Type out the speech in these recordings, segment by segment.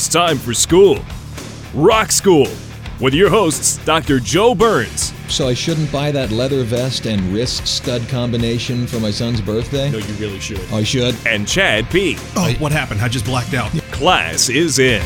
It's time for school. Rock School with your hosts, Dr. Joe Burns. So I shouldn't buy that leather vest and wrist stud combination for my son's birthday? No, you really should. I should. And Chad P. Oh, what happened? I just blacked out. Class is in.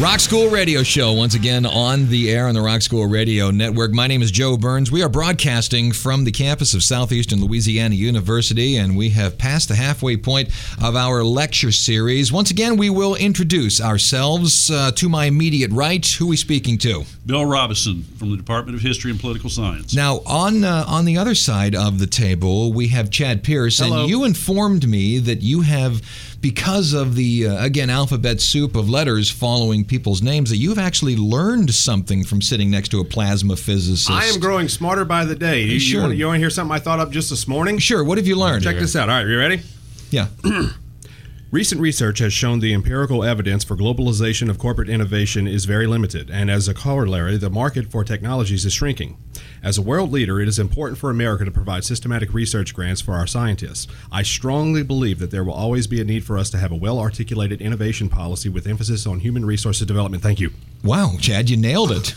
Rock School Radio Show, once again on the air on the Rock School Radio Network. My name is Joe Burns. We are broadcasting from the campus of Southeastern Louisiana University, and we have passed the halfway point of our lecture series. Once again, we will introduce ourselves. Uh, to my immediate right, who are we speaking to? Bill Robison from the Department of History and Political Science. Now, on uh, on the other side of the table, we have Chad Pierce, Hello. and you informed me that you have, because of the uh, again alphabet soup of letters following people's names, that you've actually learned something from sitting next to a plasma physicist. I am growing smarter by the day. You, Sure. you, want, you want to hear something I thought up just this morning? Sure. What have you learned? Check this out. All right, you ready? Yeah. Recent research has shown the empirical evidence for globalization of corporate innovation is very limited, and as a corollary, the market for technologies is shrinking. As a world leader, it is important for America to provide systematic research grants for our scientists. I strongly believe that there will always be a need for us to have a well articulated innovation policy with emphasis on human resources development. Thank you. Wow, Chad, you nailed it.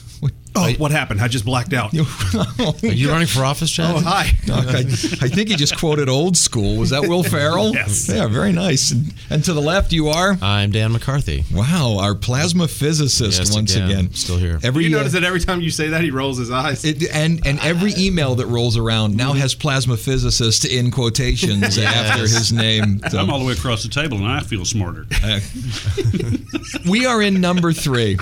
Oh, what happened? I just blacked out. Are you running for office, Chad? Oh, hi. I, I think he just quoted old school. Was that Will Ferrell? Yes. Yeah, very nice. And, and to the left, you are? I'm Dan McCarthy. Wow, our plasma physicist Yes, once again. again. Still here. Every you uh, notice that every time you say that, he rolls his eyes. It, and and every email that rolls around now has plasma physicist in quotations after his name. So, I'm all the way across the table and I feel smarter. uh, we are in number three.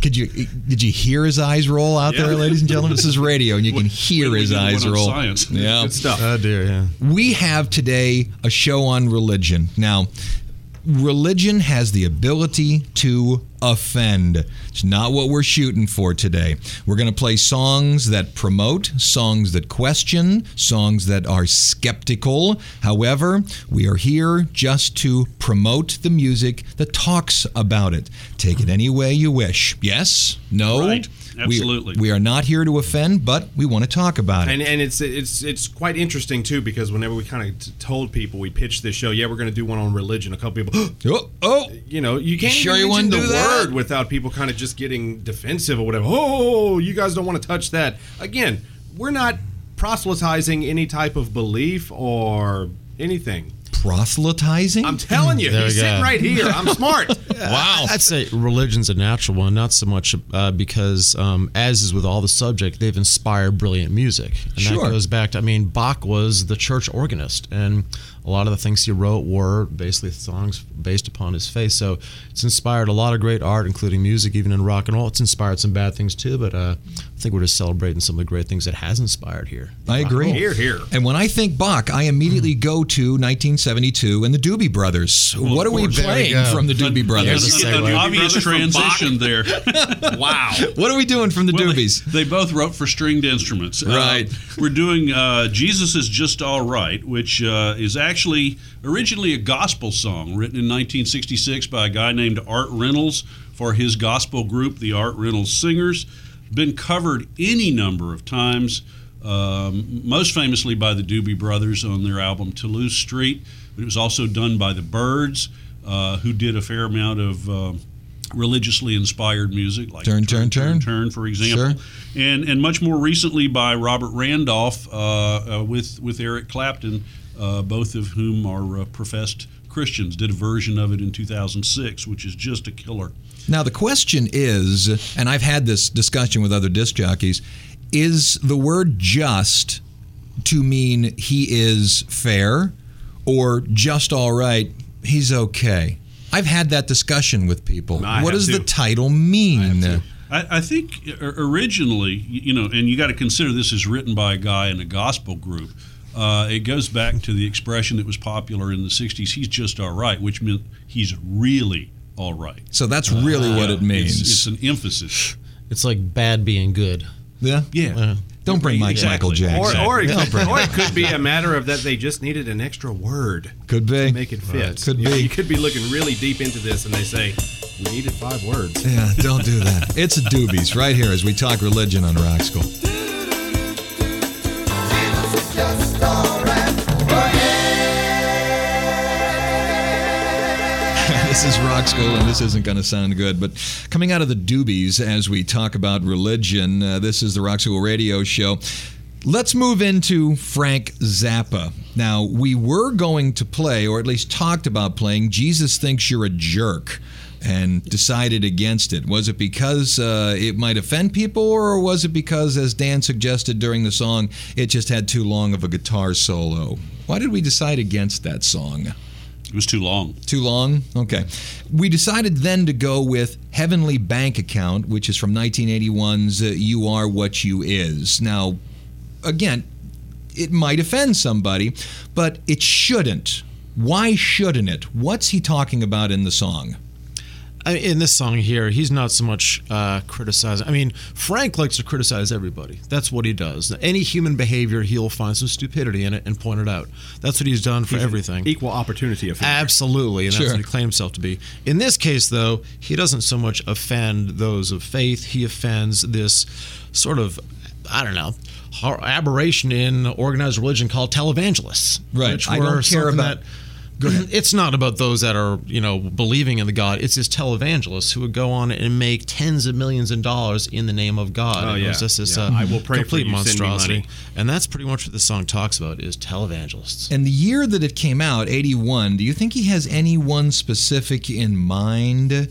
Could you did you hear his eyes roll out there, ladies and gentlemen? This is radio, and you can hear we his did eyes on roll. science. Yeah, Good stuff. Oh dear, yeah. we have today a show on religion. Now, religion has the ability to offend. It's not what we're shooting for today. We're going to play songs that promote, songs that question, songs that are skeptical. However, we are here just to promote the music that talks about it. Take it any way you wish. Yes? No? Right. We- Absolutely. We, are not here to offend, but we want to talk about it. And and it's it's it's quite interesting too because whenever we kind of t- told people we pitched this show, yeah, we're going to do one on religion. A couple people, oh, oh, you know, you can't Sure you mention the that? word without people kind of just getting defensive or whatever. Oh, oh, oh, oh you guys don't want to touch that. Again, we're not proselytizing any type of belief or anything. Proselytizing? I'm telling you, There he's we sitting right here. I'm smart. Wow. I'd say religion's a natural one, not so much uh, because, um, as is with all the subject, they've inspired brilliant music. And Sure. that goes back to, I mean, Bach was the church organist, and a lot of the things he wrote were basically songs based upon his faith. So it's inspired a lot of great art, including music, even in rock and roll. It's inspired some bad things too, but uh, I think we're just celebrating some of the great things it has inspired here. I agree. Here, here. And when I think Bach, I immediately go to 1972 and the Doobie Brothers. what are we course. We playing go. from the Doobie Brothers? There's a An segue. obvious Brothers from transition there. Wow. What are we doing from the Well, Doobies? They, they both wrote for stringed instruments. Uh, Right. we're doing uh, Jesus is Just All Right, which uh, is actually originally a gospel song written in 1966 by a guy named Art Reynolds for his gospel group, the Art Reynolds Singers. Been covered any number of times, um, most famously by the Doobie Brothers on their album Toulouse Street. But it was also done by the Byrds, uh, who did a fair amount of. Uh, religiously inspired music like Turn, turn, turn. turn for example and and much more recently by Robert Randolph uh, uh, with with Eric Clapton, both of whom are uh, professed Christians. Did a version of it in 2006, which is just a killer. Now, the question is, and I've had this discussion with other disc jockeys is the word just to mean he is fair or just all right, he's okay? I've had that discussion with people. I what does the title mean? too. I, I think originally, you know, and you got to consider this is written by a guy in a gospel group. Uh, it goes back to the expression that was popular in the '60s. He's just all right, which meant he's really all right. So that's really what it means. It's, it's an emphasis. It's like bad being good. yeah. Yeah. Don't bring Mike Michael Jackson. Or, or, it could, or it could be a matter of that they just needed an extra word Could be. to make it fit. Could you, be. You could be looking really deep into this, and they say we needed five words. Yeah, don't do that. It's a doobies right here as we talk religion on Rock School. This is Rock School, and this isn't going to sound good, but coming out of the doobies as we talk about religion, uh, this is the Rock School Radio Show. Let's move into Frank Zappa. Now, we were going to play, or at least talked about playing, Jesus Thinks You're a Jerk, and decided against it. Was it because uh, it might offend people, or was it because, as Dan suggested during the song, it just had too long of a guitar solo? Why did we decide against that song? It was too long. Too long? Okay. We decided then to go with Heavenly Bank Account, which is from 1981's uh, You Are What You Is. Now, again, it might offend somebody, but it shouldn't. Why shouldn't it? What's he talking about in the song? I mean, in this song here, he's not so much uh, criticizing. I mean, Frank likes to criticize everybody. That's what he does. Any human behavior, he'll find some stupidity in it and point it out. That's what he's done for everything. Equal opportunity offender. Absolutely, and Sure. that's what he claims himself to be. In this case, though, he doesn't so much offend those of faith. He offends this sort of, I don't know, aberration in organized religion called televangelists. Right. Which I don't care about- That, it's not about those that are, you know, believing in the God. It's just televangelists who would go on and make tens of millions of dollars in the name of God. Oh, And it was yeah. just this Yeah. uh, I will pray for complete you, send me monstrosity. money. And that's pretty much what the song talks about is televangelists. And the year that it came out, 81, do you think he has anyone specific in mind?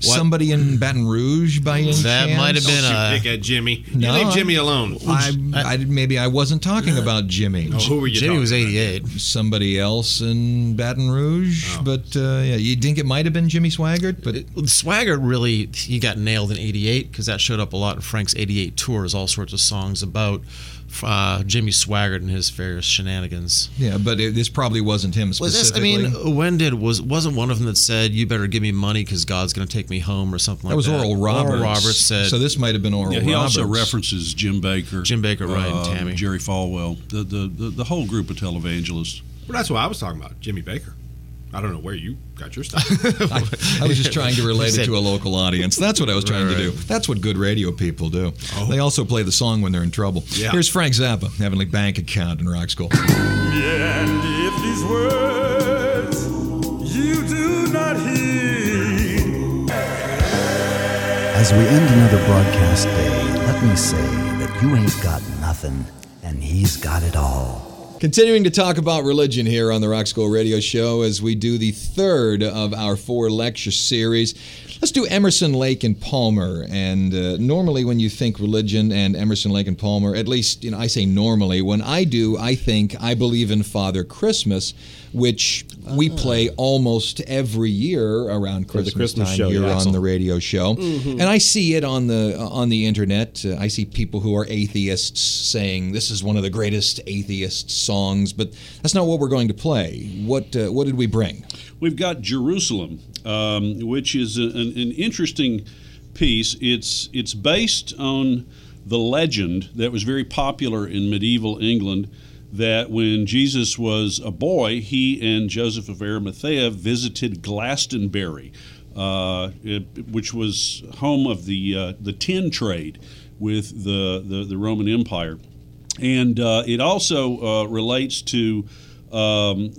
Somebody in Baton Rouge by any That chance? might have been Don't a- you pick at Jimmy. No, leave Jimmy alone. I, I, maybe I wasn't talking about Jimmy. Oh, who were you Jimmy talking was about? 88. somebody else in Baton Rouge, Oh. but uh, yeah, you think it might have been Jimmy Swaggart, but Well, the Swaggart really he got nailed in '88 because that showed up a lot in Frank's '88 tours. All sorts of songs about uh, Jimmy Swaggart and his various shenanigans. yeah, but it, this probably wasn't him Was this? I mean, when did was wasn't one of them that said you better give me money because God's going to take me home or something like that that? was Oral Roberts. Oral Roberts said. so. This might have been Oral Yeah, he Roberts. also references Jim Bakker, Jim Bakker, right, and uh, Tammy. Jerry Falwell, the, the the the whole group of televangelists. Well, that's what I was talking about. Jimmy Bakker. I don't know where you got your stuff. I, I was just trying to relate it to a local audience. That's what I was trying to do. That's what good radio people do. Oh. They also play the song when they're in trouble. Yeah. Here's Frank Zappa, Heavenly Bank Account in Rock School. And if these words you do not heed, As we end another broadcast day, let me say that you ain't got nothing, and he's got it all. Continuing to talk about religion here on the Rock School Radio Show as we do the third of our four lecture series. Let's do Emerson, Lake, and Palmer. And uh, normally, when you think religion and Emerson, Lake, and Palmer, at least you know, I say normally. When I do, I think I believe in Father Christmas, which we play almost every year around Christmas, Christmas time show, here yeah. on the radio show. And I see it on the on the internet. Uh, I see people who are atheists saying this is one of the greatest atheist songs, but that's not what we're going to play. What uh, what did we bring? We've got Jerusalem, um, which is a, an, an interesting piece. It's it's based on the legend that was very popular in medieval England. That when Jesus was a boy, he and Joseph of Arimathea visited Glastonbury, uh, it- which was home of the uh, the tin trade with the, the, the Roman Empire and uh, it also uh, relates to um,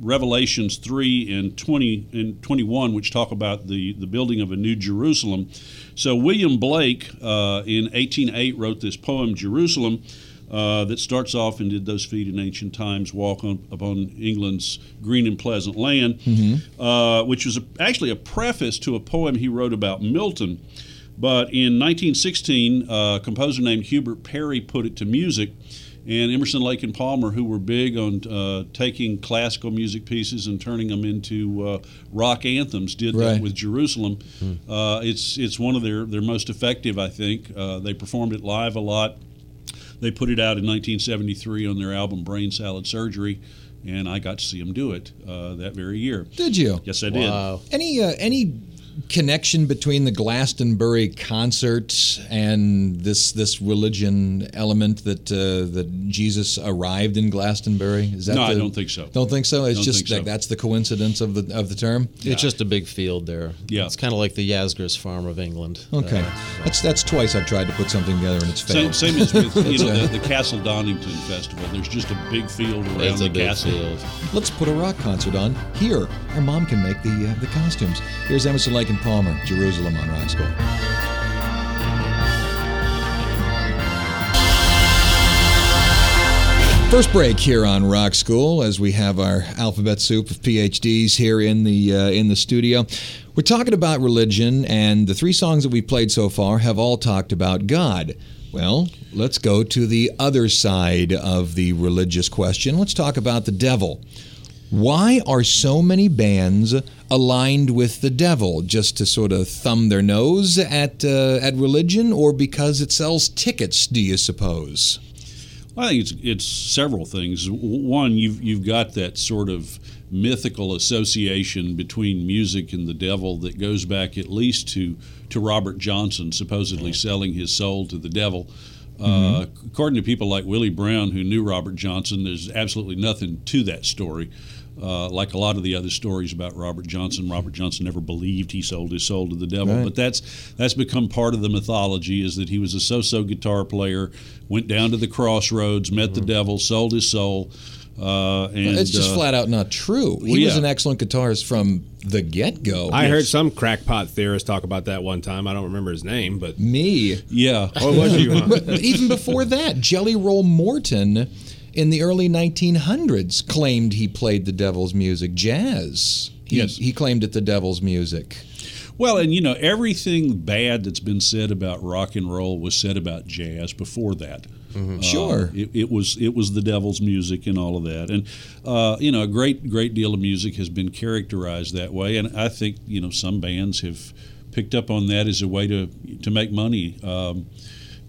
Revelations three and twenty and twenty one, which talk about the the building of a new Jerusalem. So William Blake uh, in eighteen eight wrote this poem Jerusalem. Uh, that starts off and did those feet in ancient times walk on, upon England's green and pleasant land, uh, which was a, actually a preface to a poem he wrote about Milton. But in 1916, a composer named Hubert Parry put it to music, and Emerson, Lake, and Palmer, who were big on uh, taking classical music pieces and turning them into uh, rock anthems, did Right. that with Jerusalem. Uh, it's it's one of their their most effective, I think. Uh, they performed it live a lot. They put it out in 1973 on their album Brain Salad Surgery, and I got to see them do it uh, that very year. Did you? Yes, I did. Any uh, any connection between the Glastonbury concert and this this religion element that uh, that Jesus arrived in Glastonbury? Is that No, I don't think so. Don't think so. It's Don't just think so. like that's the coincidence of the of the term. It's just a big field there. Yeah. It's kind of like the Yasgur's Farm of England. Okay, Uh, that's that's twice I've tried to put something together and it's failed. same as with you know, That's, the, the Castle Donington Festival. There's just a big field around it's the a big castle. field. Let's put a rock concert on here. Our mom can make the uh, the costumes. Here's Emerson, Lake and Palmer, Jerusalem on Rock School. First break here on Rock School as we have our alphabet soup of PhDs here in the uh, in the studio. We're talking about religion, and the three songs that we've played so far have all talked about God. Well, let's go to the other side of the religious question. Let's talk about the devil. Why are so many bands aligned with the devil? Just to sort of thumb their nose at uh, at religion, or because it sells tickets? Do you suppose? Well, I think it's it's several things. One, you've you've got that sort of mythical association between music and the devil that goes back at least to to Robert Johnson supposedly selling his soul to the devil. Uh, according to people like Willie Brown, who knew Robert Johnson, there's absolutely nothing to that story. Uh, like a lot of the other stories about Robert Johnson, Robert Johnson never believed he sold his soul to the devil. Right. But that's that's become part of the mythology is that he was a so-so guitar player, went down to the crossroads, met the devil, sold his soul, uh, and it's just uh, flat out not true. He well, was an excellent guitarist from the get go. I heard some crackpot theorist talk about that one time. I don't remember his name, but me. Yeah. oh, was you? Huh? But even before that, Jelly Roll Morton in the early 1900s claimed he played the devil's music, jazz. He, Yes. he claimed it the devil's music. Well, and you know everything bad that's been said about rock and roll was said about jazz before that. Uh, Sure. it, it was it was the devil's music and all of that, and uh, you know a great great deal of music has been characterized that way, and I think you know some bands have picked up on that as a way to to make money. Um,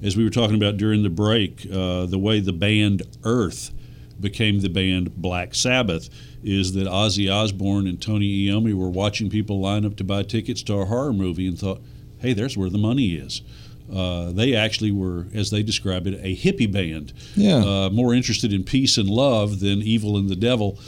as we were talking about during the break, uh, the way the band Earth became the band Black Sabbath is that Ozzy Osbourne and Tony Iommi were watching people line up to buy tickets to a horror movie and thought, hey, there's where the money is. Uh, they actually were, as they describe it, a hippie band, Yeah. uh, more interested in peace and love than evil and the devil.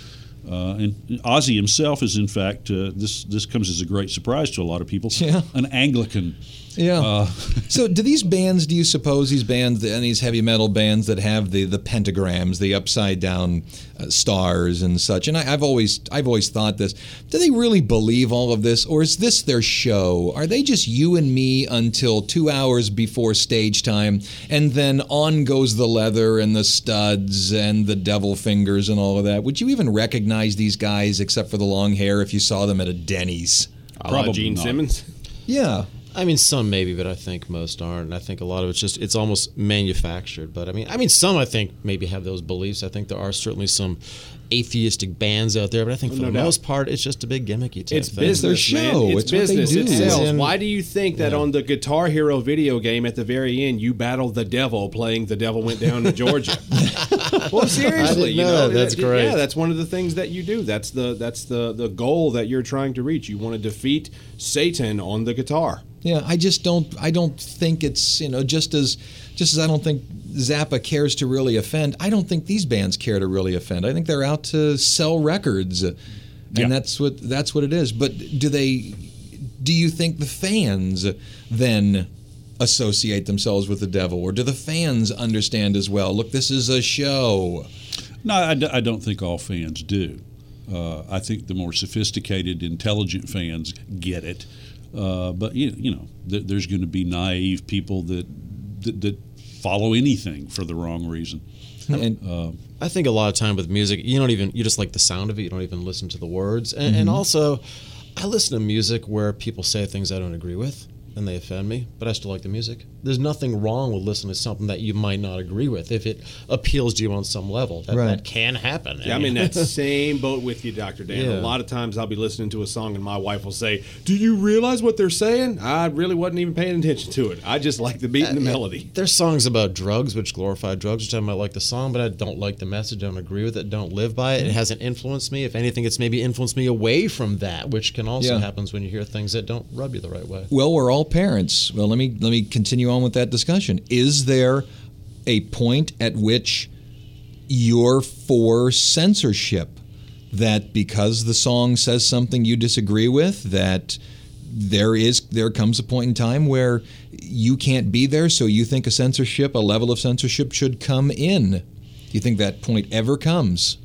Uh, and Ozzy himself is, in fact, uh, this this comes as a great surprise to a lot of people. Yeah. An Anglican. Yeah. Uh, so, do these bands? Do you suppose these bands and these heavy metal bands that have the the pentagrams, the upside down uh, stars and such? And I, I've always I've always thought this: Do they really believe all of this, or is this their show? Are they just you and me until two hours before stage time, and then on goes the leather and the studs and the devil fingers and all of that? Would you even recognize these guys except for the long hair if you saw them at a Denny's? A la Probably Gene not. Simmons. Yeah. I mean, some maybe, but I think most aren't. And I think a lot of it's just it's almost manufactured. But I mean, I mean, some I think maybe have those beliefs. I think there are certainly some atheistic bands out there, but I think oh, for No the doubt. most part, it's just a big gimmicky type It's thing. business, their show. It's, It's what they business. It sells. And- Why do you think that on the Guitar Hero video game at the very end you battle the devil playing "The Devil Went Down to Georgia"? well, seriously, you know know. That's that- great. Yeah, that's one of the things that you do. That's the that's the the goal that you're trying to reach. You want to defeat Satan on the guitar. Yeah, I just don't. I don't think it's you know just as just as I don't think Zappa cares to really offend. I don't think these bands care to really offend. I think they're out to sell records, and Yeah. that's what that's what it is. But do they? Do you think the fans then associate themselves with the devil, or do the fans understand as well? Look, this is a show. No, I, d- I don't think all fans do. Uh, I think the more sophisticated, intelligent fans get it. Uh, but you, you know, th- there's going to be naive people that, that that follow anything for the wrong reason. And I think a lot of time with music, you don't even you just like the sound of it. You don't even listen to the words, and, and also, I listen to music where people say things I don't agree with. And they offend me, but I still like the music. There's nothing wrong with listening to something that you might not agree with if it appeals to you on some level. That, Right. that can happen. Yeah, I'm in that same boat with you, Dr. Dan. Yeah. A lot of times I'll be listening to a song and my wife will say, Do you realize what they're saying? I really wasn't even paying attention to it. I just like the beat and the uh, melody. There's songs about drugs which glorify drugs, which I might like the song, but I don't like the message, don't agree with it, don't live by it. It hasn't influenced me. If anything, it's maybe influenced me away from that, which can also Yeah. happens when you hear things that don't rub you the right way. Well, we're all parents. Well, let me let me continue on with that discussion. Is there a point at which you're for censorship that because the song says something you disagree with that there is there comes a point in time where you can't be there so you think a censorship a level of censorship should come in do you think that point ever comes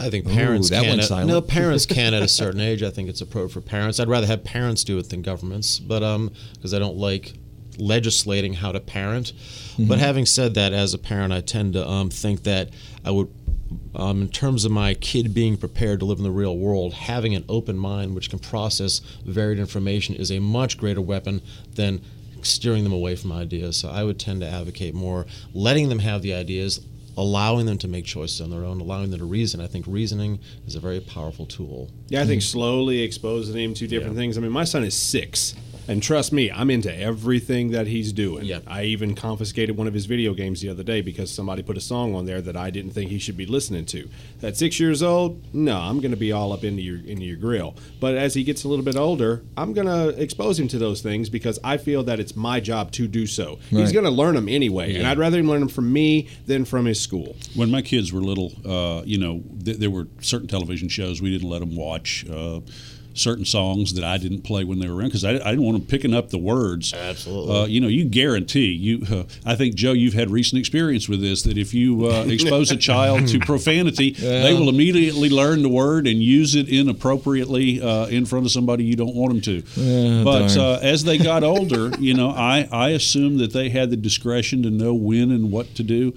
I think Ooh, parents that can. At, no, parents can at a certain age. I think it's appropriate for parents. I'd rather have parents do it than governments, but um, because I don't like legislating how to parent. Mm-hmm. But having said that, as a parent, I tend to um, think that I would. Um, in terms of my kid being prepared to live in the real world, having an open mind which can process varied information is a much greater weapon than steering them away from ideas. So I would tend to advocate more letting them have the ideas, allowing them to make choices on their own, allowing them to reason. I think reasoning is a very powerful tool. Yeah, I think slowly exposing him to different things. I mean, my son is six. And trust me, I'm into everything that he's doing. Yep. I even confiscated one of his video games the other day because somebody put a song on there that I didn't think he should be listening to. At six years old, no, I'm going to be all up into your into your grill. But as he gets a little bit older, I'm going to expose him to those things because I feel that it's my job to do so. He's going to learn them anyway, and I'd rather him learn them from me than from his school. When my kids were little, uh, you know, th- there were certain television shows we didn't let them watch. Uh, certain songs that I didn't play when they were around because I, I didn't want them picking up the words. Absolutely. Uh, you know, you guarantee you. Uh, I think Joe, you've had recent experience with this. That if you uh, expose a child to profanity, they will immediately learn the word and use it inappropriately uh, in front of somebody you don't want them to. but uh, as they got older, you know, I I assumed that they had the discretion to know when and what to do.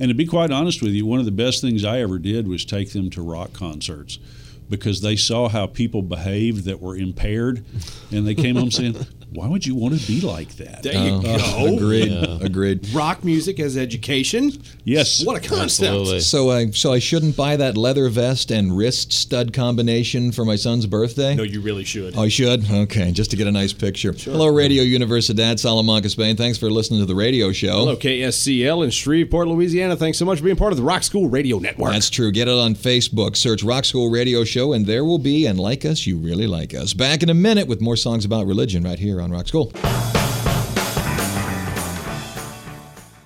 And to be quite honest with you, one of the best things I ever did was take them to rock concerts because they saw how people behaved that were impaired, and they came home saying, "Why would you want to be like that?" There you oh, go. agreed agreed Rock music as education. Yes. What a concept. Absolutely. so I so I shouldn't buy that leather vest and wrist stud combination for my son's birthday No, you really should. Oh, I should? Okay, just to get a nice picture. Hello, Radio Universidad Salamanca, Spain. Thanks for listening to the radio show. Hello, KSCL in Shreveport, Louisiana. Thanks so much for being part of the Rock School Radio Network. That's true. Get it on Facebook. Search Rock School Radio Show, and there will be, and like us, you really like us. Back in a minute with more songs about religion right here on Rock School.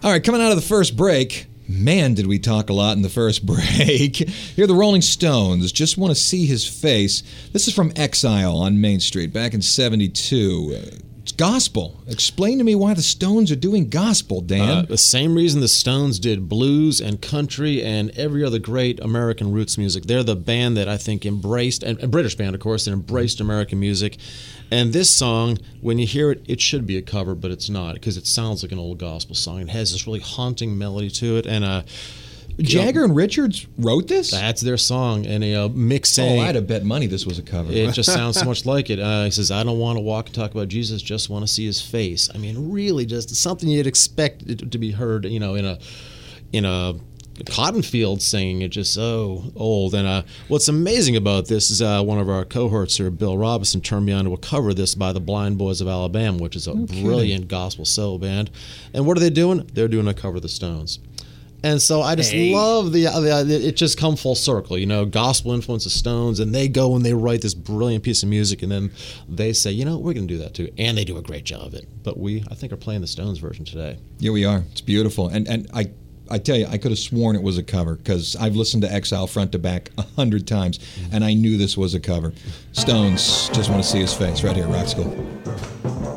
All right, coming out of the first break. Man, did we talk a lot in the first break. Here the Rolling Stones. Just want to see his face. This is from Exile on Main Street back in 72. It's gospel. Explain to me why the Stones are doing gospel, Dan. Uh, the same reason the Stones did blues and country and every other great American roots music. They're the band that I think embraced, and a British band, of course, that embraced American music. And this song, when you hear it, it should be a cover, but it's not because it sounds like an old gospel song. It has this really haunting melody to it, and uh, Jagger and Richards wrote this? that's their song. And a uh, Mick Oh, I'd have bet money this was a cover. it just sounds so much like it. Uh, he says, "I don't want to walk and talk about Jesus, just want to see His face." I mean, really, just something you'd expect to be heard, you know, in a in a cotton field singing. It just so old. And uh, what's amazing about this is uh, one of our cohorts here, Bill Robison, turned me on to a cover of this by the Blind Boys of Alabama, which is a brilliant gospel soul band. And what are they doing? They're doing a cover of the Stones. And so I just Hey. love the, the it just come full circle, you know, gospel influence of Stones, and they go and they write this brilliant piece of music, and then they say, you know, we're going to do that too, and they do a great job of it. But we, I think, are playing the Stones version today. Here we are. It's beautiful. And and I I tell you, I could have sworn it was a cover because I've listened to Exile front to back a hundred times, and I knew this was a cover. Stones, just want to see his face right here, Rock School.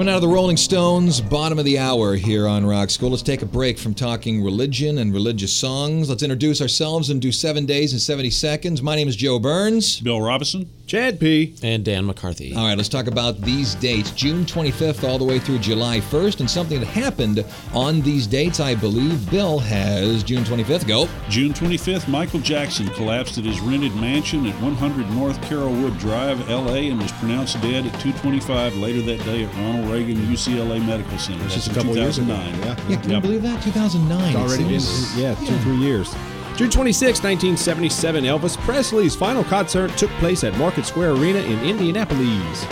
Coming out of the Rolling Stones, bottom of the hour here on Rock School. Let's take a break from talking religion and religious songs. Let's introduce ourselves and do seven days and 70 seconds. My name is Joe Burns. Bill Robison. Chad P. And Dan McCarthy. All right, let's talk about these dates June 25th all the way through July 1st, and something that happened on these dates. I believe Bill has June 25th. Go. June 25th, Michael Jackson collapsed at his rented mansion at 100 North Carolwood Drive, L.A., and was pronounced dead at 2:25 later that day at Ronald Reagan UCLA Medical Center. That's That's just a in couple years ago. Yeah. Yeah, can you believe that? 2009. It's already been, yeah, two, three years. June 26, 1977, Elvis Presley's final concert took place at Market Square Arena in Indianapolis.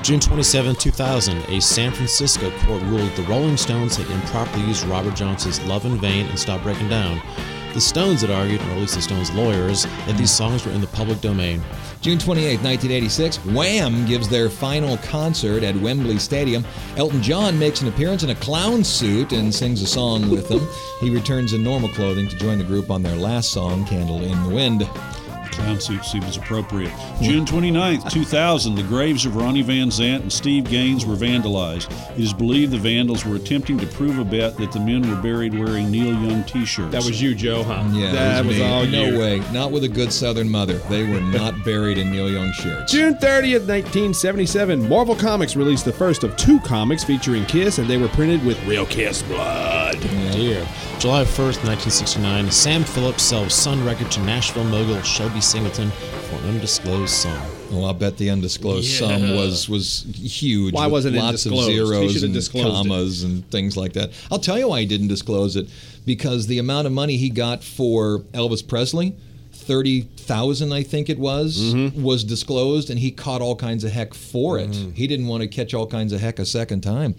June 27, 2000, a San Francisco court ruled the Rolling Stones had improperly used Robert Johnson's Love in Vain and Stop Breaking Down. The Stones had argued, or at least the Stones' lawyers, that these songs were in the public domain. June 28, 1986, Wham gives their final concert at Wembley Stadium. Elton John makes an appearance in a clown suit and sings a song with them. He returns in normal clothing to join the group on their last song, Candle in the Wind. Clown suit seems appropriate. June 29th, 2000, the graves of Ronnie Van Zant and Steve Gaines were vandalized. It is believed the vandals were attempting to prove a bet that the men were buried wearing Neil Young t-shirts. That was you, Joe, huh? Yeah, that it was, me. all No you. way. Not with a good Southern mother. They were not buried in Neil Young shirts. June 30th, 1977, Marvel Comics released the first of two comics featuring Kiss, and they were printed with real Kiss blood. Dear. July 1st, 1969, Sam Phillips sells Sun Record to Nashville mogul Shelby Singleton for an undisclosed sum. Well, I'll bet the undisclosed sum was was huge. Why wasn't it lots disclosed? of zeros and disclosed it. commas and things like that? I'll tell you why he didn't disclose it because the amount of money he got for Elvis Presley. Thirty thousand, I think it was, Mm-hmm. was disclosed, and he caught all kinds of heck for it. Mm. He didn't want to catch all kinds of heck a second time.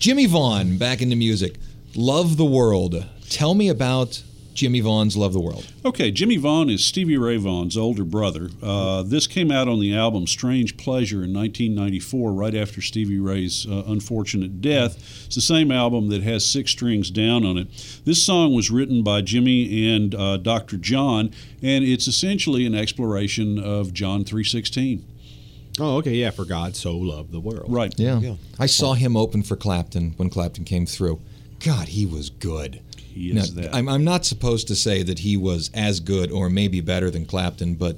Jimmie Vaughan, back into music, "Love the World." Tell me about Jimmie Vaughan's "Love the World." Okay, Jimmie Vaughan is Stevie Ray Vaughan's older brother. Uh, this came out on the album Strange Pleasure in 1994, right after Stevie Ray's uh, unfortunate death. It's the same album that has Six Strings Down on it. This song was written by Jimmy and uh, Dr. John, and it's essentially an exploration of John 3:16. Oh, okay, yeah, for God so loved the world. Right. Yeah. I saw him open for Clapton when Clapton came through. God, he was good. He is Now, that. I'm, I'm not supposed to say that he was as good or maybe better than Clapton, but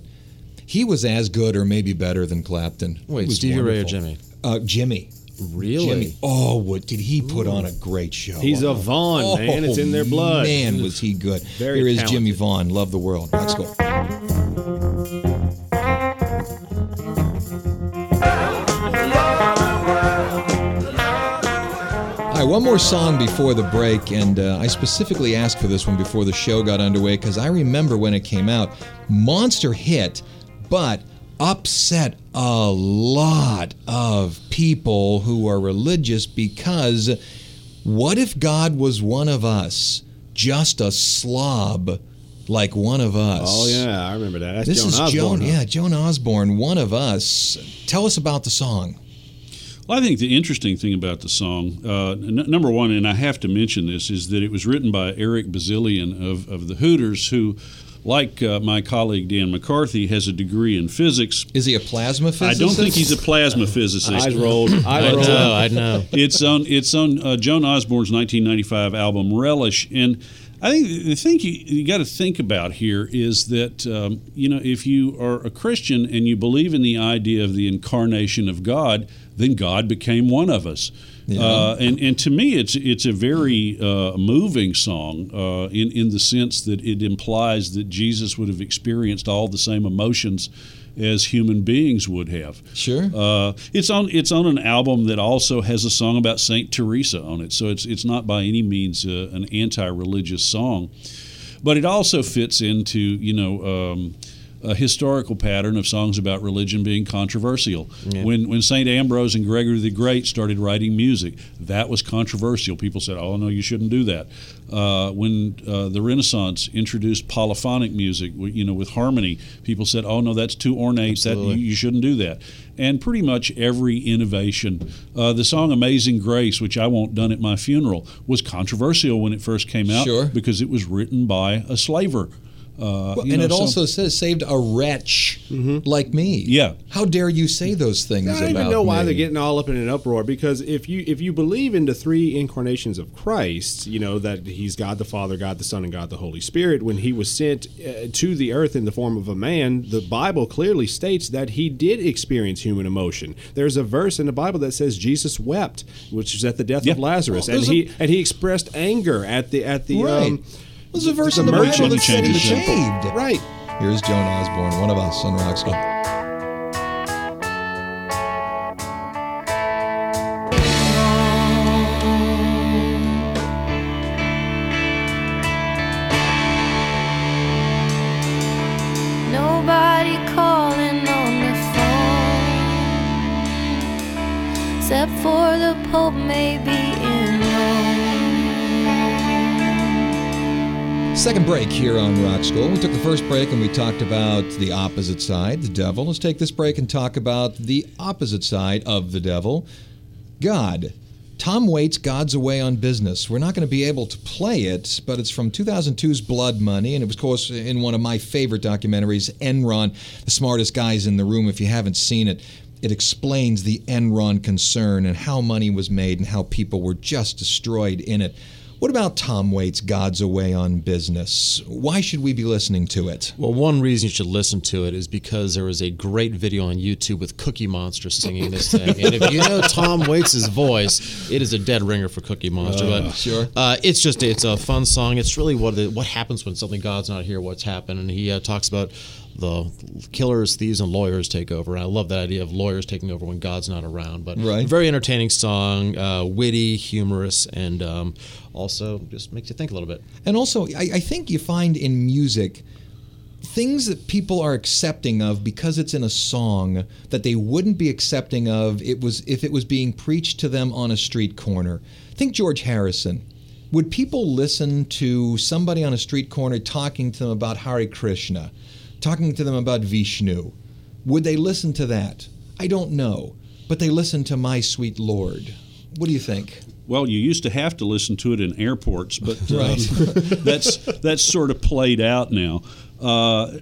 he was as good or maybe better than Clapton. He Wait, was Stevie Ray or. Jimmy? Uh, Jimmy. Really? Jimmy. Oh, what did he put on a great show? He's a Vaughan, man. It's in their blood. Oh, Man, was he good. Very Here is talented. Jimmie Vaughan. Love the world. Let's go. All right, one more song before the break, and uh, I specifically asked for this one before the show got underway because I remember when it came out. Monster hit, but upset a lot of people who are religious because what if God was one of us, just a slob like one of us? Oh, yeah, I remember that. That's This Joan is Osborne. Joan, huh? yeah, Joan Osborne, one of us. Tell us about the song. Well, I think the interesting thing about the song, uh, n- number one, and I have to mention this, is that it was written by Eric Bazilian of, of the Hooters, who, like uh, my colleague Dan McCarthy, has a degree in physics. Is he a plasma physicist? I don't think he's a plasma physicist. Eyes rolled. I rolled. know, I know. it's on it's on uh, Joan Osborne's 1995 album Relish, and I think the thing you, you got to think about here is that um, you know if you are a Christian and you believe in the idea of the incarnation of God, then God became one of us. Uh, and and to me, it's it's a very uh, moving song uh, in in the sense that it implies that Jesus would have experienced all the same emotions as human beings would have. Sure. Uh, it's on it's on an album that also has a song about Saint Teresa on it, so it's it's not by any means uh, an anti-religious song, but it also fits into you know. Um, a historical pattern of songs about religion being controversial. When when Saint Ambrose and Gregory the Great started writing music, that was controversial. People said, "Oh no, you shouldn't do that." Uh, when uh, the Renaissance introduced polyphonic music, you know, with harmony, people said, "Oh no, that's too ornate. That you, you shouldn't do that." And pretty much every innovation, uh, the song "Amazing Grace," which I won't done at my funeral, was controversial when it first came out Sure. because it was written by a slaver. Uh, Well, and know, it so- also says saved a wretch like me. Yeah. How dare you say those things I don't even know why me? they're getting all up in an uproar because if you if you believe in the three incarnations of Christ, you know that He's God the Father, God the Son, and God the Holy Spirit. When He was sent uh, to the earth in the form of a man, the Bible clearly states that He did experience human emotion. There's a verse in the Bible that says Jesus wept, which is at the death Yeah. of Lazarus, Well, and there's a- he and He expressed anger at the at the Right. um, There's a verse in the Bible that said he was saved. right. Here's Joan Osborne, one of us on Rock School. Second break here on Rock School. We took the first break and we talked about the opposite side, the devil. Let's take this break and talk about the opposite side of the devil, God. Tom Waits' God's Away on Business. We're not going to be able to play it, but it's from 2002's Blood Money, and it was, of course, in one of my favorite documentaries, Enron, The Smartest Guys in the Room. If you haven't seen it, it explains the Enron concern and how money was made and how people were just destroyed in it. What about Tom Waits' God's Away on Business? Why should we be listening to it? Well, one reason you should listen to it is because there is a great video on YouTube with Cookie Monster singing this thing. and if you know Tom Waits' voice, it is a dead ringer for Cookie Monster. but sure. uh, it's just it's a fun song. It's really what it, what happens when something God's not here. What's happened, and he uh, talks about the killers, thieves, and lawyers take over. And I love that idea of lawyers taking over when God's not around. But Right. very entertaining song, uh, witty, humorous, and um, also just makes you think a little bit. And also, I, I think you find in music things that people are accepting of because it's in a song that they wouldn't be accepting of it was if it was being preached to them on a street corner. Think George Harrison. Would people listen to somebody on a street corner talking to them about Hare Krishna, talking to them about Vishnu? Would they listen to that? I don't know, but they listen to My Sweet Lord. What do you think? Well, you used to have to listen to it in airports, but uh, that's that's sort of played out now. Uh,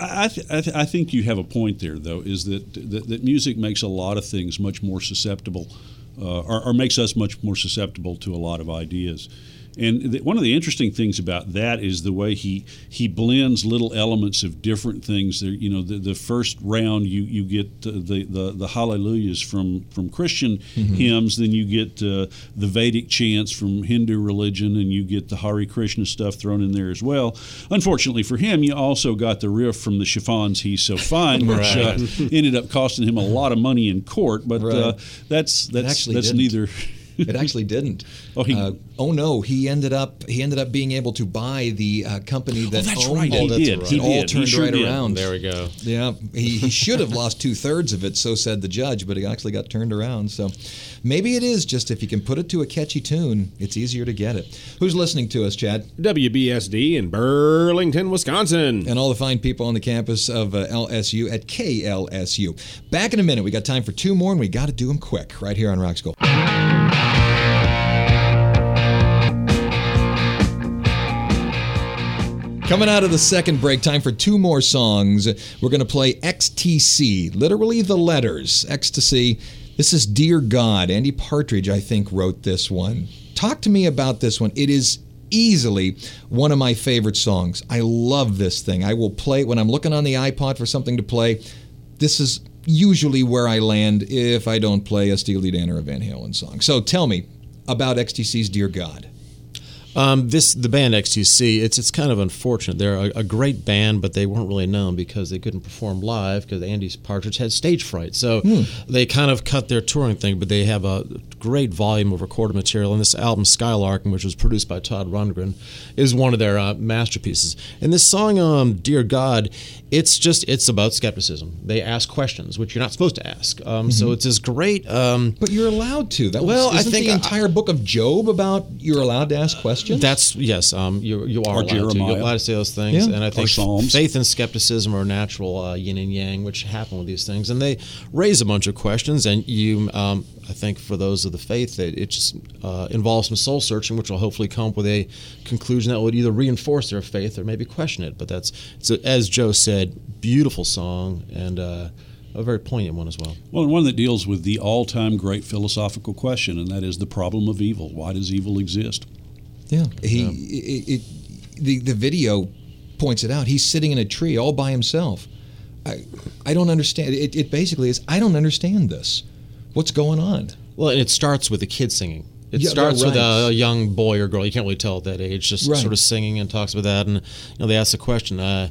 I, th- I, th- I think you have a point there, though, is that, that that music makes a lot of things much more susceptible, uh, or, or makes us much more susceptible to a lot of ideas. And th- one of the interesting things about that is the way he he blends little elements of different things. There, you know, the, the first round you you get uh, the, the the hallelujahs from from Christian hymns, then you get uh, the Vedic chants from Hindu religion, and you get the Hare Krishna stuff thrown in there as well. Unfortunately for him, you also got the riff from the chiffons "He's So Fine," which uh, ended up costing him a lot of money in court. But uh, that's that's that's neither. It actually didn't. Oh, he- uh, oh no, he ended up he ended up being able to buy the uh, company that that's owned right, it. he that's did. right. He It all did. He turned sure right did. around. There we go. Yeah, he, he should have lost two thirds of it, so said the judge, but he actually got turned around. So maybe it is just if you can put it to a catchy tune, it's easier to get it. Who's listening to us, Chad? WBSD in Burlington, Wisconsin. And all the fine people on the campus of uh, LSU at KLSU. Back in a minute. We got time for two more, and we got to do them quick right here on Rock School. Coming out of the second break, time for two more songs. We're going to play XTC, literally the letters. Ecstasy. This is Dear God. Andy Partridge, I think, wrote this one. Talk to me about this one. It is easily one of my favorite songs. I love this thing. I will play it when I'm looking on the iPod for something to play. This is usually where I land if I don't play a Steely Dan or a Van Halen song. So tell me about XTC's Dear God. Um, this the band XTC. It's it's kind of unfortunate. They're a, a great band, but they weren't really known because they couldn't perform live because Andy Partridge had stage fright. So they kind of cut their touring thing. But they have a great volume of recorded material. And this album Skylark, which was produced by Todd Rundgren, is one of their uh, masterpieces. And this song, um, Dear God, it's just it's about skepticism. They ask questions which you're not supposed to ask. Um, So it's this great. Um, But you're allowed to. That Well, was, I think the I- entire book of Job about you're allowed to ask questions. Questions? That's yes. Um, you you are Or allowed to. You're Jeremiah. allowed to say those things, Yeah. and I think faith and skepticism are natural uh, yin and yang, which happen with these things, and they raise a bunch of questions. And you, um, I think, for those of the faith, that it just uh, involves some soul searching, which will hopefully come up with a conclusion that would either reinforce their faith or maybe question it. But that's it's a, as Joe said, beautiful song and. Uh, a very poignant one as well. Well, and one that deals with the all-time great philosophical question, and that is the problem of evil. Why does evil exist? Yeah, he It, it, the the video points it out. He's sitting in a tree all by himself. I I don't understand. It, it basically is. I don't understand this. What's going on? Well, and it starts with a kid singing. It Yeah, starts with right. a, a young boy or girl. You can't really tell at that age. Just Right. sort of singing and talks about that. And you know, they ask the question, uh,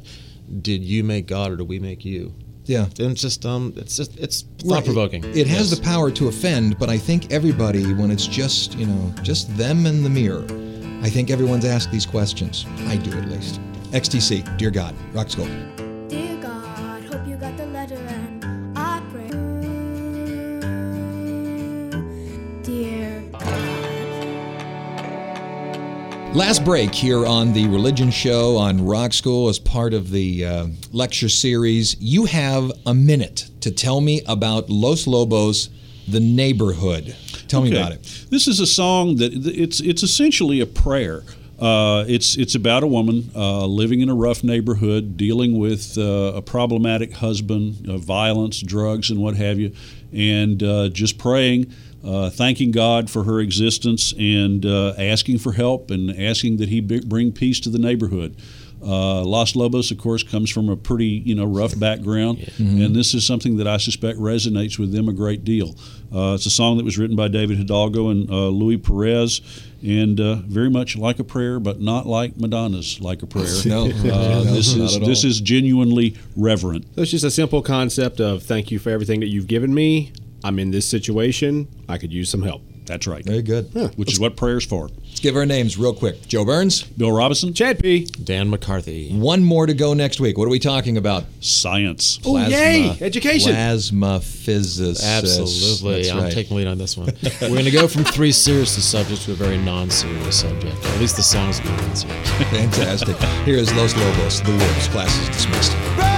"Did you make God or did we make you?" Yeah. And it's just um, it's just it's thought provoking. It has the power to offend, but I think everybody, when it's just you know just them and the mirror, I think everyone's asked these questions. I do at least. XTC, dear God, rock school. Dear God, hope you got the letter and I pray. Dear God. Last break here on the Religion Show on Rock School as part of the uh, lecture series. You have a minute to tell me about Los Lobos, the neighborhood. Tell me about it. This is a song that it's it's essentially a prayer. Uh, it's it's about a woman uh, living in a rough neighborhood, dealing with uh, a problematic husband, uh, violence, drugs, and what have you, and uh, just praying, uh, thanking God for her existence, and uh, asking for help, and asking that He b- bring peace to the neighborhood. Uh, Los Lobos, of course, comes from a pretty you know rough background, and this is something that I suspect resonates with them a great deal. Uh, it's a song that was written by David Hidalgo and uh, Louis Perez, and uh, very much like a prayer, but not like Madonna's "Like a Prayer." No, uh, no, this is this is genuinely reverent. So it's just a simple concept of thank you for everything that you've given me. I'm in this situation. I could use some help. That's right. Very good. Which is what prayer's for. Let's give our names real quick. Joe Burns, Bill Robison, Chad P. Dan McCarthy. one more to go next week. What are we talking about? Science. Oh, yay! Education. Plasma physicist. Absolutely, That's I'm right. taking lead on this one. We're going to go from three serious subjects to a very non-serious subject. At least the song's going to be non-serious. Fantastic. Here is Los Lobos, the Wolves. Class is dismissed. Bye.